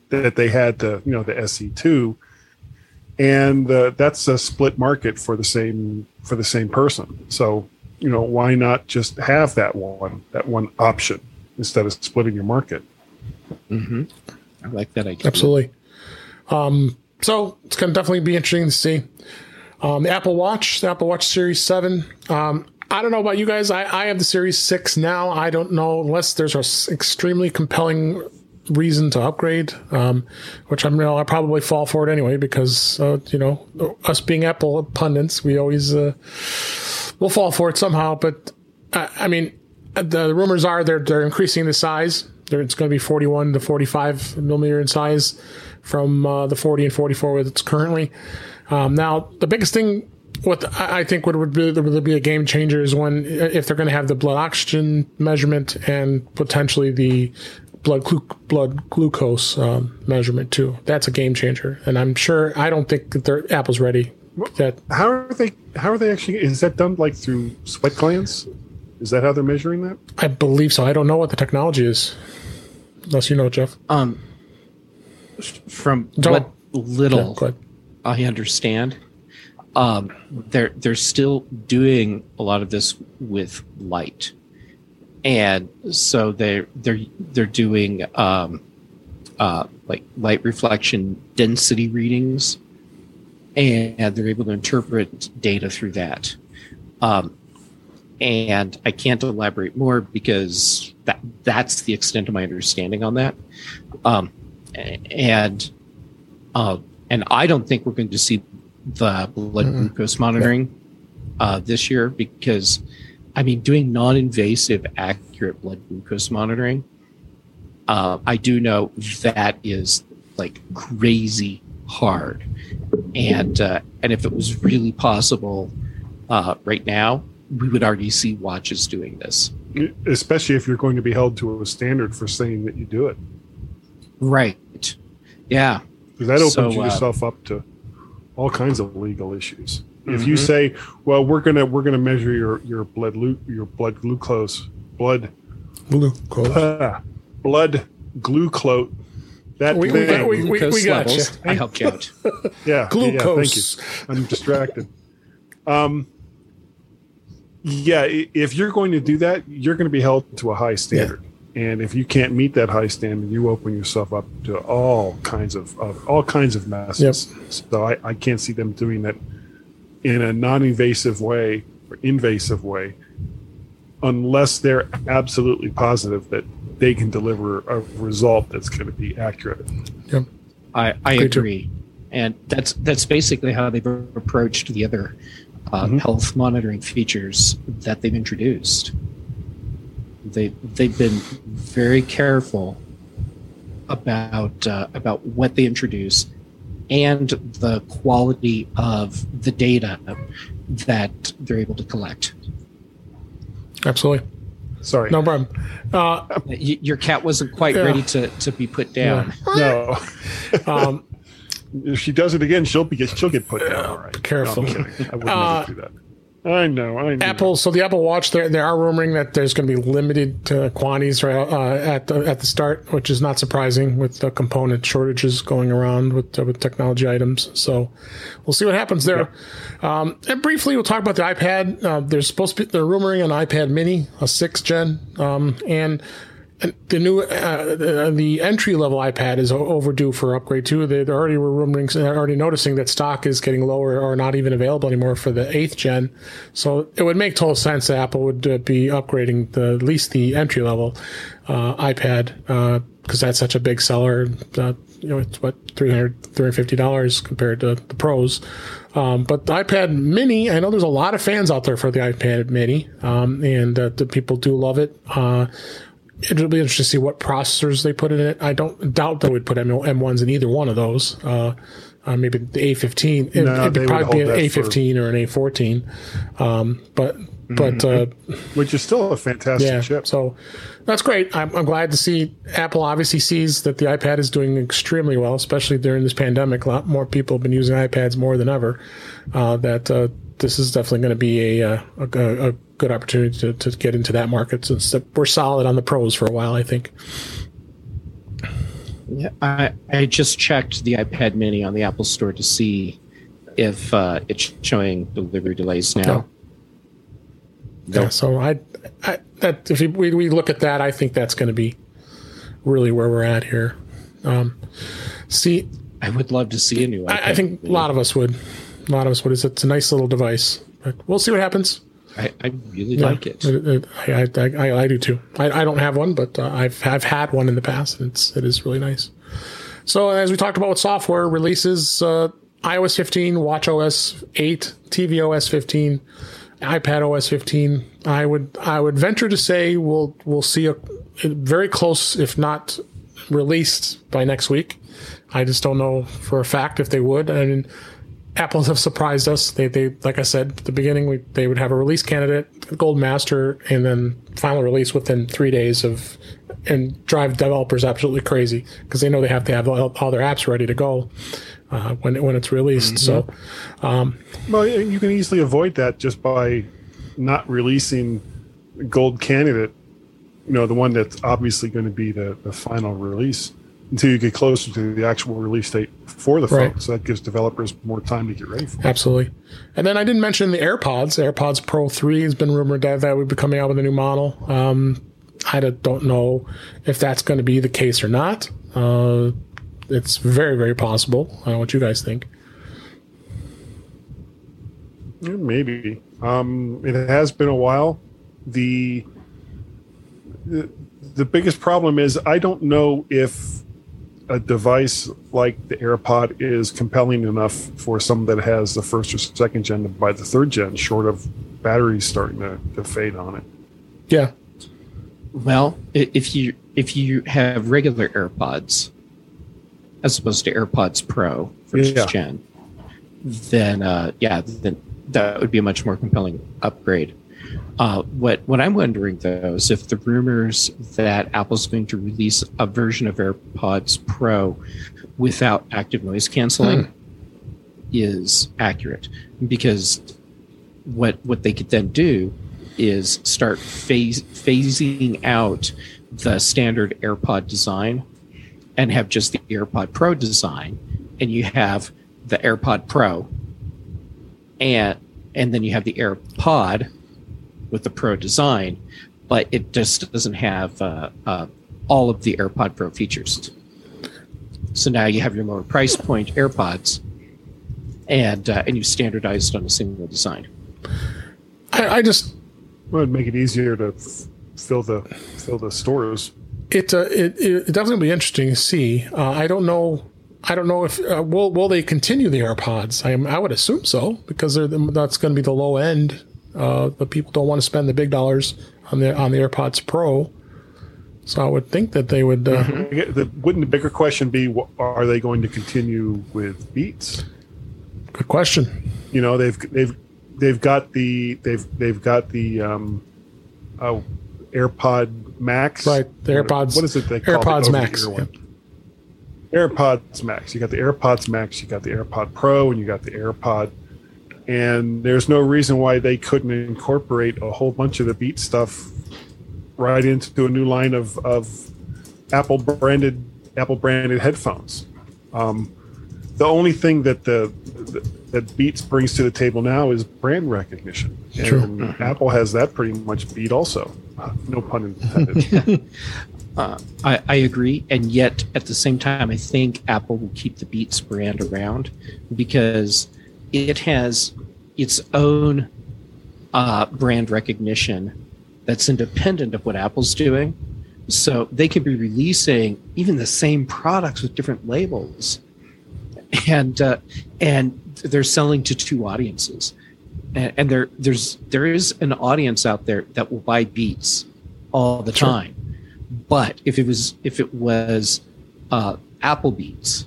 that they had the you know the SE2 and uh, that's a split market for the same for the same person. So, you know, why not just have that one that one option instead of splitting your market? Mm-hmm. I like that idea. Absolutely. Um, so it's going to definitely be interesting to see. Um, Apple Watch, the Apple Watch Series 7. Um, I don't know about you guys. I, I have the Series 6 now. I don't know unless there's an extremely compelling reason to upgrade, um, which I'm, you know, I'll probably fall for it anyway because, uh, you know, us being Apple pundits, we always uh, will fall for it somehow. But I mean, the rumors are they're, they're increasing the size. They're, it's going to be 41 to 45 millimeter in size from uh, the 40 and 44 with it's currently. Um, now, the biggest thing, what I think would, would be, would be a game changer is when if they're going to have the blood oxygen measurement and potentially the blood glu- blood glucose um, measurement too. That's a game changer, and I'm sure I don't think that their Apple's ready. That how are they? How are they actually? Is that done like through sweat glands? Is that how they're measuring that? I believe so. I don't know what the technology is, unless you know, Jeff. Um, from don't, what little yeah, I understand. Um, they're they're still doing a lot of this with light, and so they're they're they're doing um, uh, like light reflection density readings, and they're able to interpret data through that. Um, and I can't elaborate more because that that's the extent of my understanding on that. Um, and uh, and I don't think we're going to see the blood mm-hmm. glucose monitoring uh, this year because, I mean, doing non invasive, accurate blood glucose monitoring, uh, I do know that is like crazy hard. And, uh, and if it was really possible uh, right now, we would already see watches doing this. Especially if you're going to be held to a standard for saying that you do it. Right. Yeah because that opens so, uh, yourself up to all kinds of legal issues. Mm-hmm. If you mm-hmm. say, "Well, we're gonna we're gonna measure your your blood your blood glucose blood glucose uh, blood glucose that We- we- thing. we- we- Glucose got you. I helped you out. *laughs* yeah, Glucose. Yeah, thank you. I'm distracted. Um, yeah, if you're going to do that, you're going to be held to a high standard, and if you can't meet that high standard, you open yourself up to all kinds of, of all kinds of messes. So I, I can't see them doing that in a non-invasive way or invasive way, unless they're absolutely positive that they can deliver a result that's going to be accurate. Yep. I, I Agree too. and that's that's basically how they've approached the other uh, Mhm. health monitoring features that they've introduced. They they've been very careful about uh, about what they introduce and the quality of the data that they're able to collect. Absolutely. Sorry, No problem. Uh, your cat wasn't quite Yeah. ready to, to be put down. no. *laughs* um, if she does it again, she'll be she'll get put down. All right, careful. No, I'm kidding. I would Uh, never do that. I know. I know. Apple, so the Apple Watch, they they are rumoring that there's going to be limited uh, quantities right uh, at the, at the start, which is not surprising with the component shortages going around with uh, with technology items. So we'll see what happens there. Um, and briefly, we'll talk about the iPad. Uh, there's supposed to be they're rumoring an iPad Mini, a sixth gen, um, and. The new, uh, the, entry level iPad is overdue for upgrade too. They already were rumoring, already noticing that stock is getting lower or not even available anymore for the eighth gen. So it would make total sense that Apple would uh, be upgrading the at least the entry level uh, iPad because that's such a big seller. Uh, you know, it's what 300 350 dollars compared to the Pros. Um, but the iPad Mini, I know there's a lot of fans out there for the iPad Mini, um, and uh, the people do love it. It'll be interesting to see what processors they put in it. I don't doubt they would put M- M1s in either one of those. Uh, uh, maybe the A15. It, No, would probably be an that for- A15 or an A14. Um, but but uh, which is still a fantastic yeah, chip. so that's great. I'm, I'm glad to see Apple obviously sees that the iPad is doing extremely well, especially during this pandemic. A lot more people have been using iPads more than ever. Uh, that uh, this is definitely going to be a, uh, a, a good opportunity to, to get into that market since we're solid on the pros for a while. I think. Yeah, I, I just checked the iPad Mini on the Apple Store to see if uh, it's showing delivery delays now. No. Yeah, so I, I that if we, we look at that, I think that's going to be really where we're at here. Um, see, I would love to see a new iPad. I, I think a lot of us would. A lot of us would. It's, it's a nice little device, but we'll see what happens. I, I really Yeah, like it. I, I, I, I do too. I, I don't have one, but uh, I've I've had one in the past, and it's it is really nice. So as we talked about with software releases, uh, iOS 15, watchOS 8, tvOS 15, iPadOS 15. I would I would venture to say we'll we'll see a, a very close, if not released by next week. I just don't know for a fact if they would. I mean, Apples have surprised us. They, they, like I said at the beginning, we, they would have a release candidate, gold master, and then final release within three days of, and drive developers absolutely crazy because they know they have to have all, all their apps ready to go uh, when when it's released. So, Well, you can easily avoid that just by not releasing gold candidate. You know, the one that's obviously going to be the, the final release until you get closer to the actual release date for the phone. Right. So that gives developers more time to get ready for it. absolutely. And then I didn't mention the AirPods. AirPods Pro 3 has been rumored that that would be coming out with a new model. Um, I don't know if that's going to be the case or not. Uh, it's very, very possible. I don't know what you guys think. Yeah, maybe. Um, it has been a while. The, the the biggest problem is I don't know if a device like the AirPod is compelling enough for someone that has the first or second gen to buy the third gen, short of batteries starting to, to fade on it. Yeah. Well, if you if you have regular AirPods as opposed to AirPods Pro first Yeah. gen, then uh, yeah, then that would be a much more compelling upgrade. Uh, what what I'm wondering though is if the rumors that Apple's going to release a version of AirPods Pro without active noise canceling is accurate, because what what they could then do is start phase, phasing out the standard AirPod design and have just the AirPod Pro design, and you have the AirPod Pro, and and then you have the AirPod with the Pro design, but it just doesn't have uh, uh, all of the AirPod Pro features. So now you have your lower price point AirPods, and uh, and you standardized on a single design. I, I just Well, it'd make it easier to f- fill the fill the stores. it, uh, it it it definitely be interesting to see. Uh, I don't know. I don't know if uh, will will they continue the AirPods. I am, I would assume so because they're the, that's going to be the low end. Uh, but people don't want to spend the big dollars on the on the AirPods Pro. So I would think that they would. Uh, get- the- Wouldn't the bigger question be, are they going to continue with Beats? Good question. You know, they've they've they've got the they've they've got the um, oh, AirPod Max, Right, the AirPods- What is it? They call the AirPods over-the-ear Max, one? AirPods Max. You got the AirPods Max. You got the AirPod Pro, and you got the AirPod. And there's no reason why they couldn't incorporate a whole bunch of the Beat stuff right into a new line of, of Apple branded Apple branded headphones. Um, the only thing that the that Beats brings to the table now is brand recognition, and True. Apple has that pretty much beat also. No pun intended. *laughs* Uh, I, I agree, and yet at the same time, I think Apple will keep the Beats brand around because it has its own uh, brand recognition that's independent of what Apple's doing. So they could be releasing even the same products with different labels, and uh, and they're selling to two audiences, and, and there there's there is an audience out there that will buy Beats all the Sure. time. But if it was if it was uh, Apple Beats,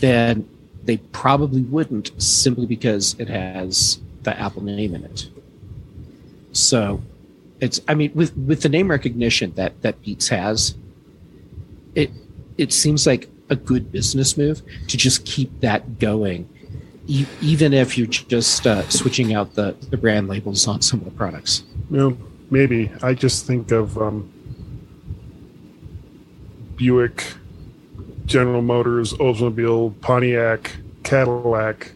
then they probably wouldn't simply because it has the Apple name in it. So it's I mean with with the name recognition that that Beats has, it it seems like a good business move to just keep that going, even if you're just uh, switching out the the brand labels on some of the products. Know, maybe. I just think of um, Buick, General Motors, Oldsmobile, Pontiac, Cadillac,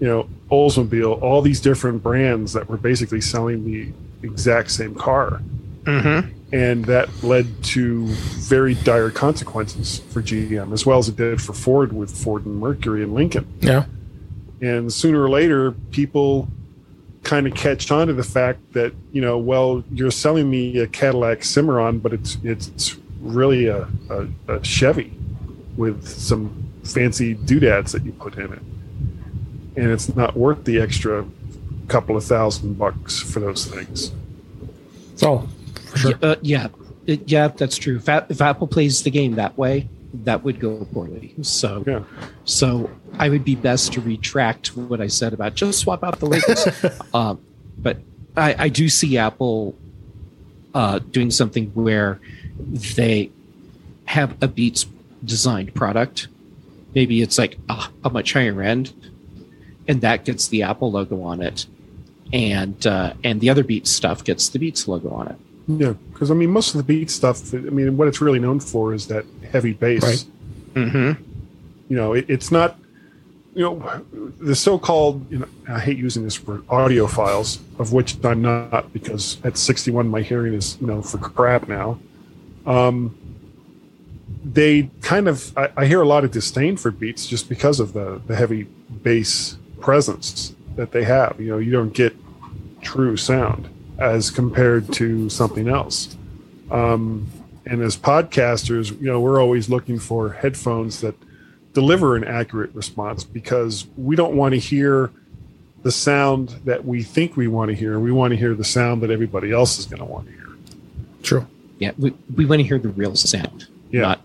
you know, Oldsmobile, all these different brands that were basically selling the exact same car. Mm-hmm. And that led to very dire consequences for GM, as well as it did for Ford with Ford and Mercury and Lincoln Yeah. and sooner or later people kind of catch on to the fact that you know well you're selling me a cadillac cimarron but it's it's really a, a, a chevy with some fancy doodads that you put in it and it's not worth the extra couple of thousand bucks for those things So for sure. Yeah, uh, yeah, It- yeah, that's true. If, if Apple plays the game that way, that would go poorly. So, yeah so I would be best to retract what I said about just swap out the labels. *laughs* um, but I, I do see Apple uh, doing something where they have a Beats designed product. Maybe it's like a, a much higher end, and that gets the Apple logo on it, and uh, and the other Beats stuff gets the Beats logo on it. yeah because i mean most of the Beats stuff i mean what it's really known for is that heavy bass Right. Mm-hmm. you know it, it's not you know the so-called you know i hate using this word audiophiles of which i'm not because at 61 my hearing is you know for crap now um they kind of I, I hear a lot of disdain for beats just because of the the heavy bass presence that they have you know you don't get true sound as compared to something else um and as podcasters you know we're always looking for headphones that deliver an accurate response because we don't want to hear the sound that we think we want to hear. We want to hear the sound that everybody else is going to want to hear. True. Yeah, we, we want to hear the real sound, Yeah. not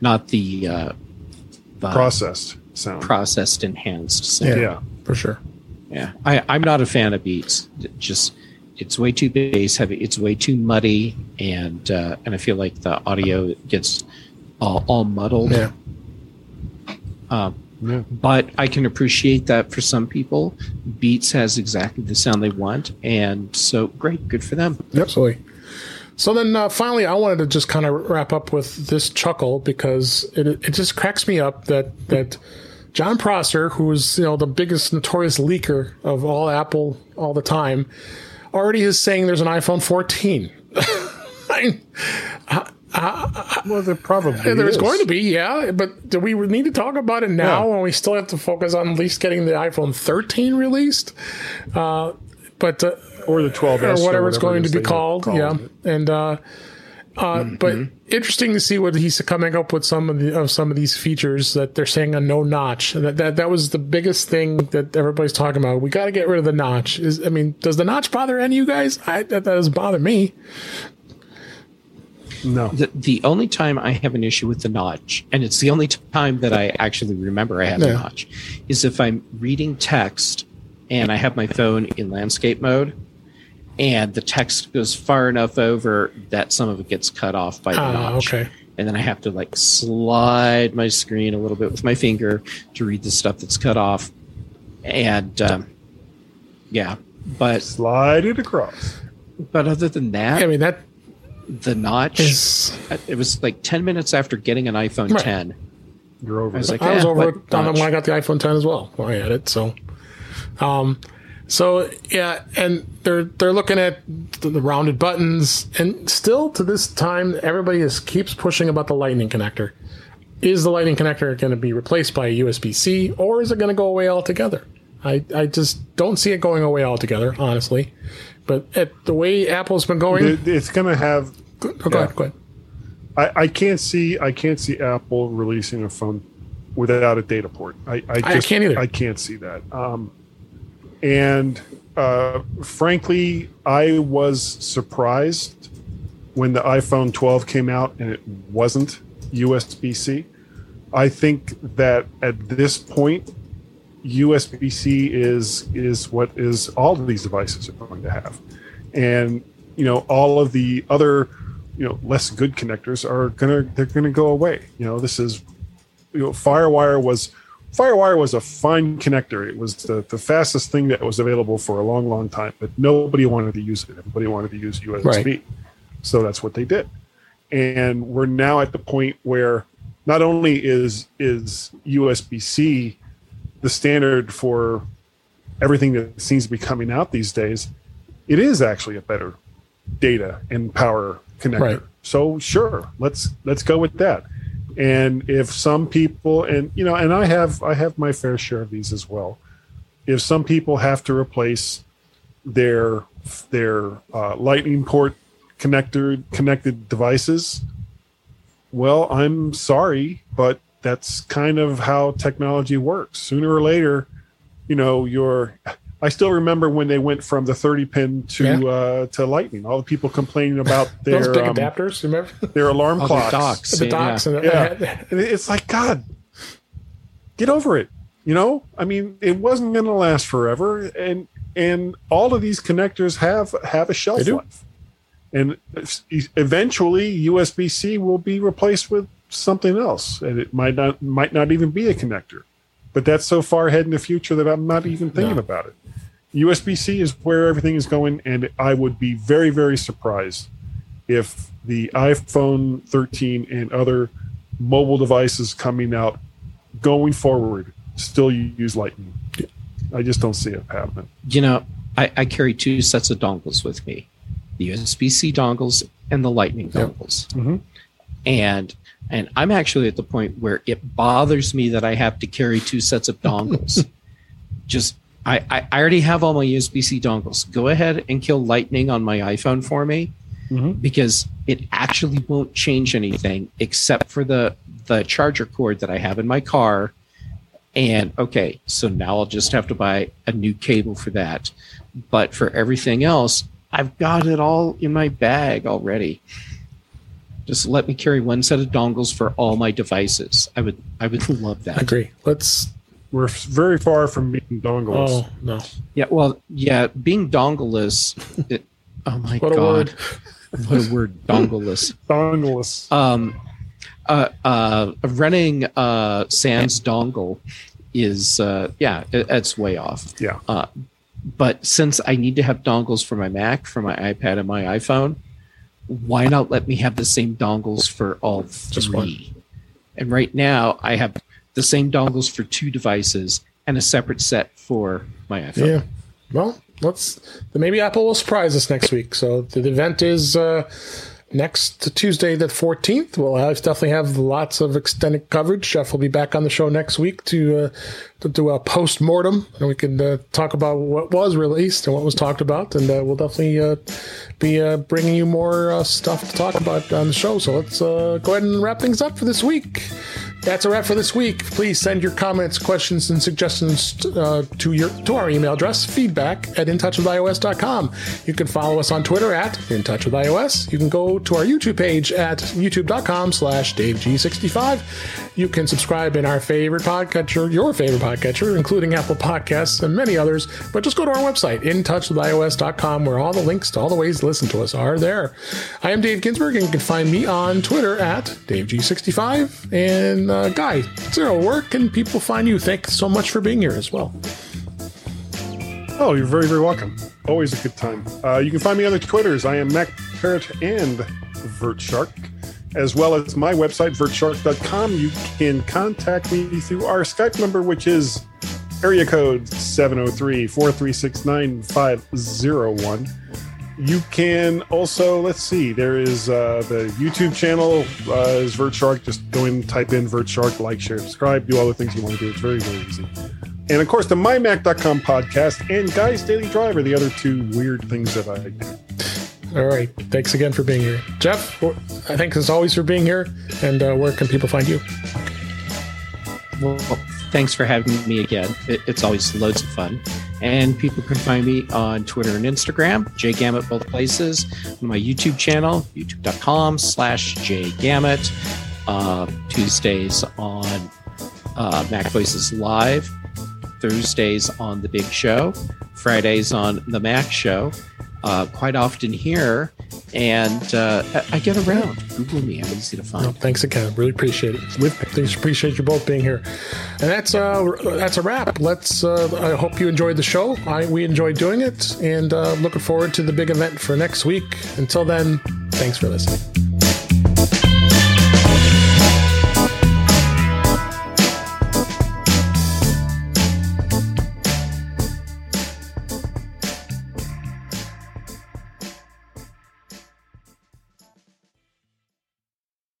not the, uh, the Processed sound. processed enhanced Yeah. sound. yeah. For sure. Yeah, I, I'm not a fan of beats. It Just it's way too bass heavy. It's way too muddy, and uh, and I feel like the audio gets all, all muddled. Yeah. Um, Yeah. but I can appreciate that for some people, Beats has exactly the sound they want, and so great, good for them. Absolutely. So then uh, finally, I wanted to just kind of wrap up with this chuckle because it it just cracks me up that that Jon Prosser, who is you know the biggest notorious leaker of all Apple all the time, already is saying there's an iPhone 14. *laughs* I, Well, there probably there's is. going to be, yeah, but do we need to talk about it now Yeah. when we still have to focus on at least getting the iPhone 13 released? Uh, but uh, or the 12s or whatever it's going it to be they called. Yeah, and uh, uh, but interesting to see what he's coming up with some of the of some of these features that they're saying a no notch. That that that was the biggest thing that everybody's talking about. We got to get rid of the notch. Is I mean, does the notch bother any of you guys? I, that, that doesn't bother me. No. The, the only time I have an issue with the notch, and it's the only time that I actually remember I have a notch, is if I'm reading text and I have my phone in landscape mode, and the text goes far enough over that some of it gets cut off by the Ah, notch. okay. And then I have to like slide my screen a little bit with my finger to read the stuff that's cut off. And um, yeah, but Slide it across. but other than that, I mean, that the notch. is. It was like 10 minutes after getting an iPhone Right. 10. You're over I was it. like, I was eh, over it on, notch? when I got the iPhone 10 as well. When I had it, so, um, so yeah, and they're they're looking at the, the rounded buttons, and still to this time, everybody is keeps pushing about the Lightning connector. Is the Lightning connector going to be replaced by a USB C, or is it going to go away altogether? I I just don't see it going away altogether, honestly. But at the way Apple's been going, it's going to have. go, go ahead, go ahead. I, I can't see. I can't see Apple releasing a phone without a data port. I, I, I can't either. I can't see that. Um, and uh, frankly, I was surprised when the iPhone 12 came out and it wasn't USB C. I think that at this point, USB C is is what is all of these devices are going to have, and you know all of the other you know less good connectors are gonna they're gonna go away. You know this is you know FireWire was FireWire was a fine connector. It was the, the fastest thing that was available for a long, long time, but nobody wanted to use it. Everybody wanted to use USB. Right. So that's what they did. And we're now at the point where not only is is USB C the standard for everything that seems to be coming out these days, it is actually a better data and power connector. Right. So sure, let's let's go with that. And if some people and you know, and I have I have my fair share of these as well. If some people have to replace their their uh, lightning port connector connected devices, well, I'm sorry, but that's kind of how technology works. Sooner or later, you know, your I still remember when they went from the 30 pin to Yeah. uh, to lightning. All the people complaining about *laughs* their Those big um, adapters, remember their alarm Oh, the clocks. docks. the Yeah. docks and Yeah. And it's like God, get over it. You know, I mean, it wasn't going to last forever, and and all of these connectors have have a shelf life, and eventually USB C will be replaced with something else, and it might not might not even be a connector, but that's so far ahead in the future that I'm not even thinking No. about it. USB C is where everything is going, and I would be very very surprised if the iPhone 13 and other mobile devices coming out going forward still use Lightning. I just don't see it happening. You know, I, I carry two sets of dongles with me the USB C dongles and the Lightning Yep. dongles. Mhm. And and I'm actually at the point where it bothers me that I have to carry two sets of dongles. *laughs* Just I, I I already have all my USB C dongles. Go ahead and kill Lightning on my iPhone for me Mhm. because it actually won't change anything except for the the charger cord that I have in my car. And okay, so now I'll just have to buy a new cable for that. But for everything else, I've got it all in my bag already. Just let me carry one set of dongles for all my devices. I would I would love I that. agree. Let's. We're very far from being dongles. Oh no! Yeah, well, yeah, being dongleless. *laughs* It, oh my What a god. word. *laughs* What a word, dongleless. *laughs* Dongleless. um, uh, uh, running uh, Sans dongle is uh, yeah, it, it's way off. Yeah. Uh, but since I need to have dongles for my Mac, for my iPad, and my iPhone, why not let me have the same dongles for all three? And right now, I have the same dongles for two devices and a separate set for my iPhone. Yeah. Well, let's maybe Apple will surprise us next week. So the event is uh, next Tuesday, the 14th. We'll have, definitely have lots of extended coverage. Jeff will be back on the show next week to uh, to do a post mortem, and we can uh, talk about what was released and what was talked about, and uh, we'll definitely uh, be uh, bringing you more uh, stuff to talk about on the show. So let's uh, go ahead and wrap things up for this week. That's a wrap for this week. Please send your comments, questions, and suggestions to your to our email address, feedback at intouchwithios.com. You can follow us on Twitter at intouchwithios. You can go to our YouTube page at youtube.com slash daveg65. You can subscribe in our favorite podcatcher, your favorite podcatcher, including Apple Podcasts and many others. But just go to our website, intouchwithios.com, where all the links to all the ways to listen to us are there. I am Dave Ginsburg, and you can find me on Twitter at daveg65. And uh, Guy, Serle, where can people find you? Thanks so much for being here as well. Oh, you're very, very welcome. Always a good time. Uh, you can find me on the Twitters. I am Mac Parrot and VertShark, as well as my website, vertshark.com. You can contact me through our Skype number, which is area code 703 436 9501. You can also, let's see, there is uh, the YouTube channel uh, is VertShark. Just go in, type in VertShark, like, share, subscribe, do all the things you want to do. It's very, very easy. And of course, the MyMac.com podcast and Guy's Daily Drive are the other two weird things that I do. All right. Thanks again for being here. Jeff, I thanks as always for being here. And uh, where can people find you? Well, thanks for having me again. It, it's always loads of fun. And people can find me on Twitter and Instagram, jgamet both places. My YouTube channel, youtube.com slash jgamet. Uh, Tuesdays on uh, MacVoices Live. Thursdays on The Big Show. Fridays on The Mac Show. Uh, quite often here. And uh, I get around. Google me. I'm easy to find. No, thanks again. Really appreciate it. Thanks, appreciate you both being here. And that's uh that's a wrap. Let's. Uh, I hope you enjoyed the show. I we enjoyed doing it, and uh, looking forward to the big event for next week. Until then, thanks for listening.